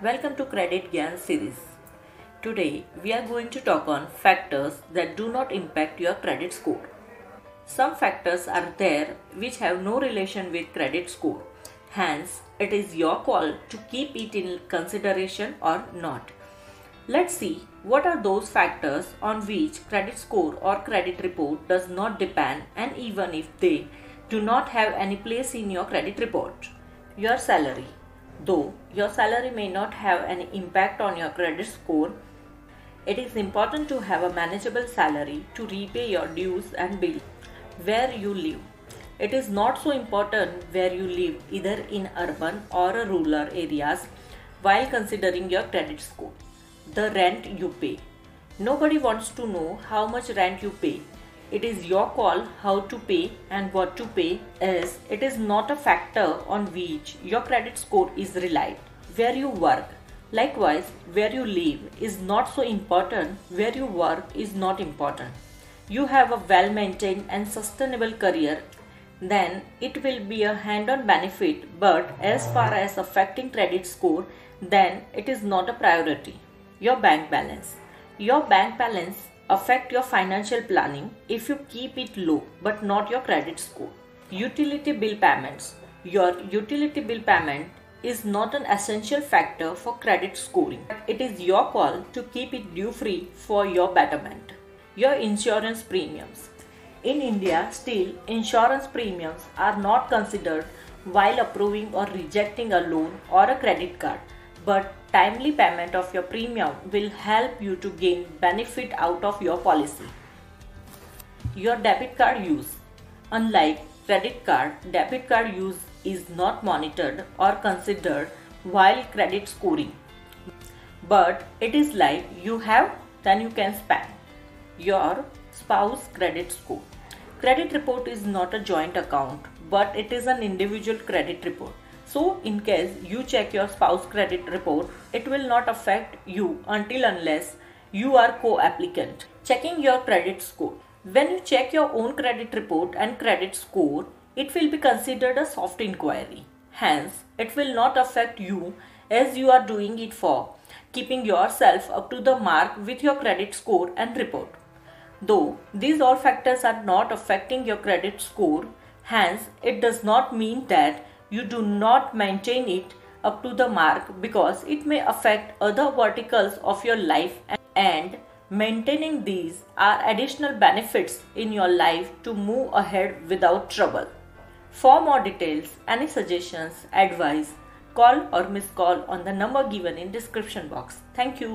Welcome to Credit Gyan series. Today we are going to talk on factors that do not impact your credit score. Some factors are there which have no relation with credit score. Hence, it is your call to keep it in consideration or not. Let's see what are those factors on which credit score or credit report does not depend and even if they do not have any place in your credit report. Your salary. Though your salary may not have any impact on your credit score, it is important to have a manageable salary to repay your dues and bills. Where you live. It is not so important where you live, either in urban or rural areas, while considering your credit score. The rent you pay. Nobody wants to know how much rent you pay it is your call how to pay and what to pay as it is not a factor on which your credit score is relied. Where you work. Likewise, where you live is not so important, where you work is not important. You have a well maintained and sustainable career, then it will be a hand on benefit, but as far as affecting credit score, then it is not a priority. Your bank balance. Your bank balance affect your financial planning if you keep it low but not your credit score. Utility bill payments. Your utility bill payment is not an essential factor for credit scoring. It is your call to keep it due free for your betterment. Your insurance premiums. In India, still insurance premiums are not considered while approving or rejecting a loan or a credit card but timely payment of your premium will help you to gain benefit out of your policy. Your debit card use. Unlike credit card, debit card use is not monitored or considered while credit scoring. But it is like you have, then you can spend. Your spouse credit score. Credit report is not a joint account, but it is an individual credit report so, in case you check your spouse credit report, it will not affect you until unless you are co-applicant. Checking your credit score. When you check your own credit report and credit score, it will be considered a soft inquiry. Hence, it will not affect you as you are doing it for keeping yourself up to the mark with your credit score and report. Though these all factors are not affecting your credit score, hence it does not mean that you do not maintain it up to the mark because it may affect other verticals of your life and maintaining these are additional benefits in your life to move ahead without trouble. For more details, any suggestions, advice, call or miss call on the number given in description box. Thank you.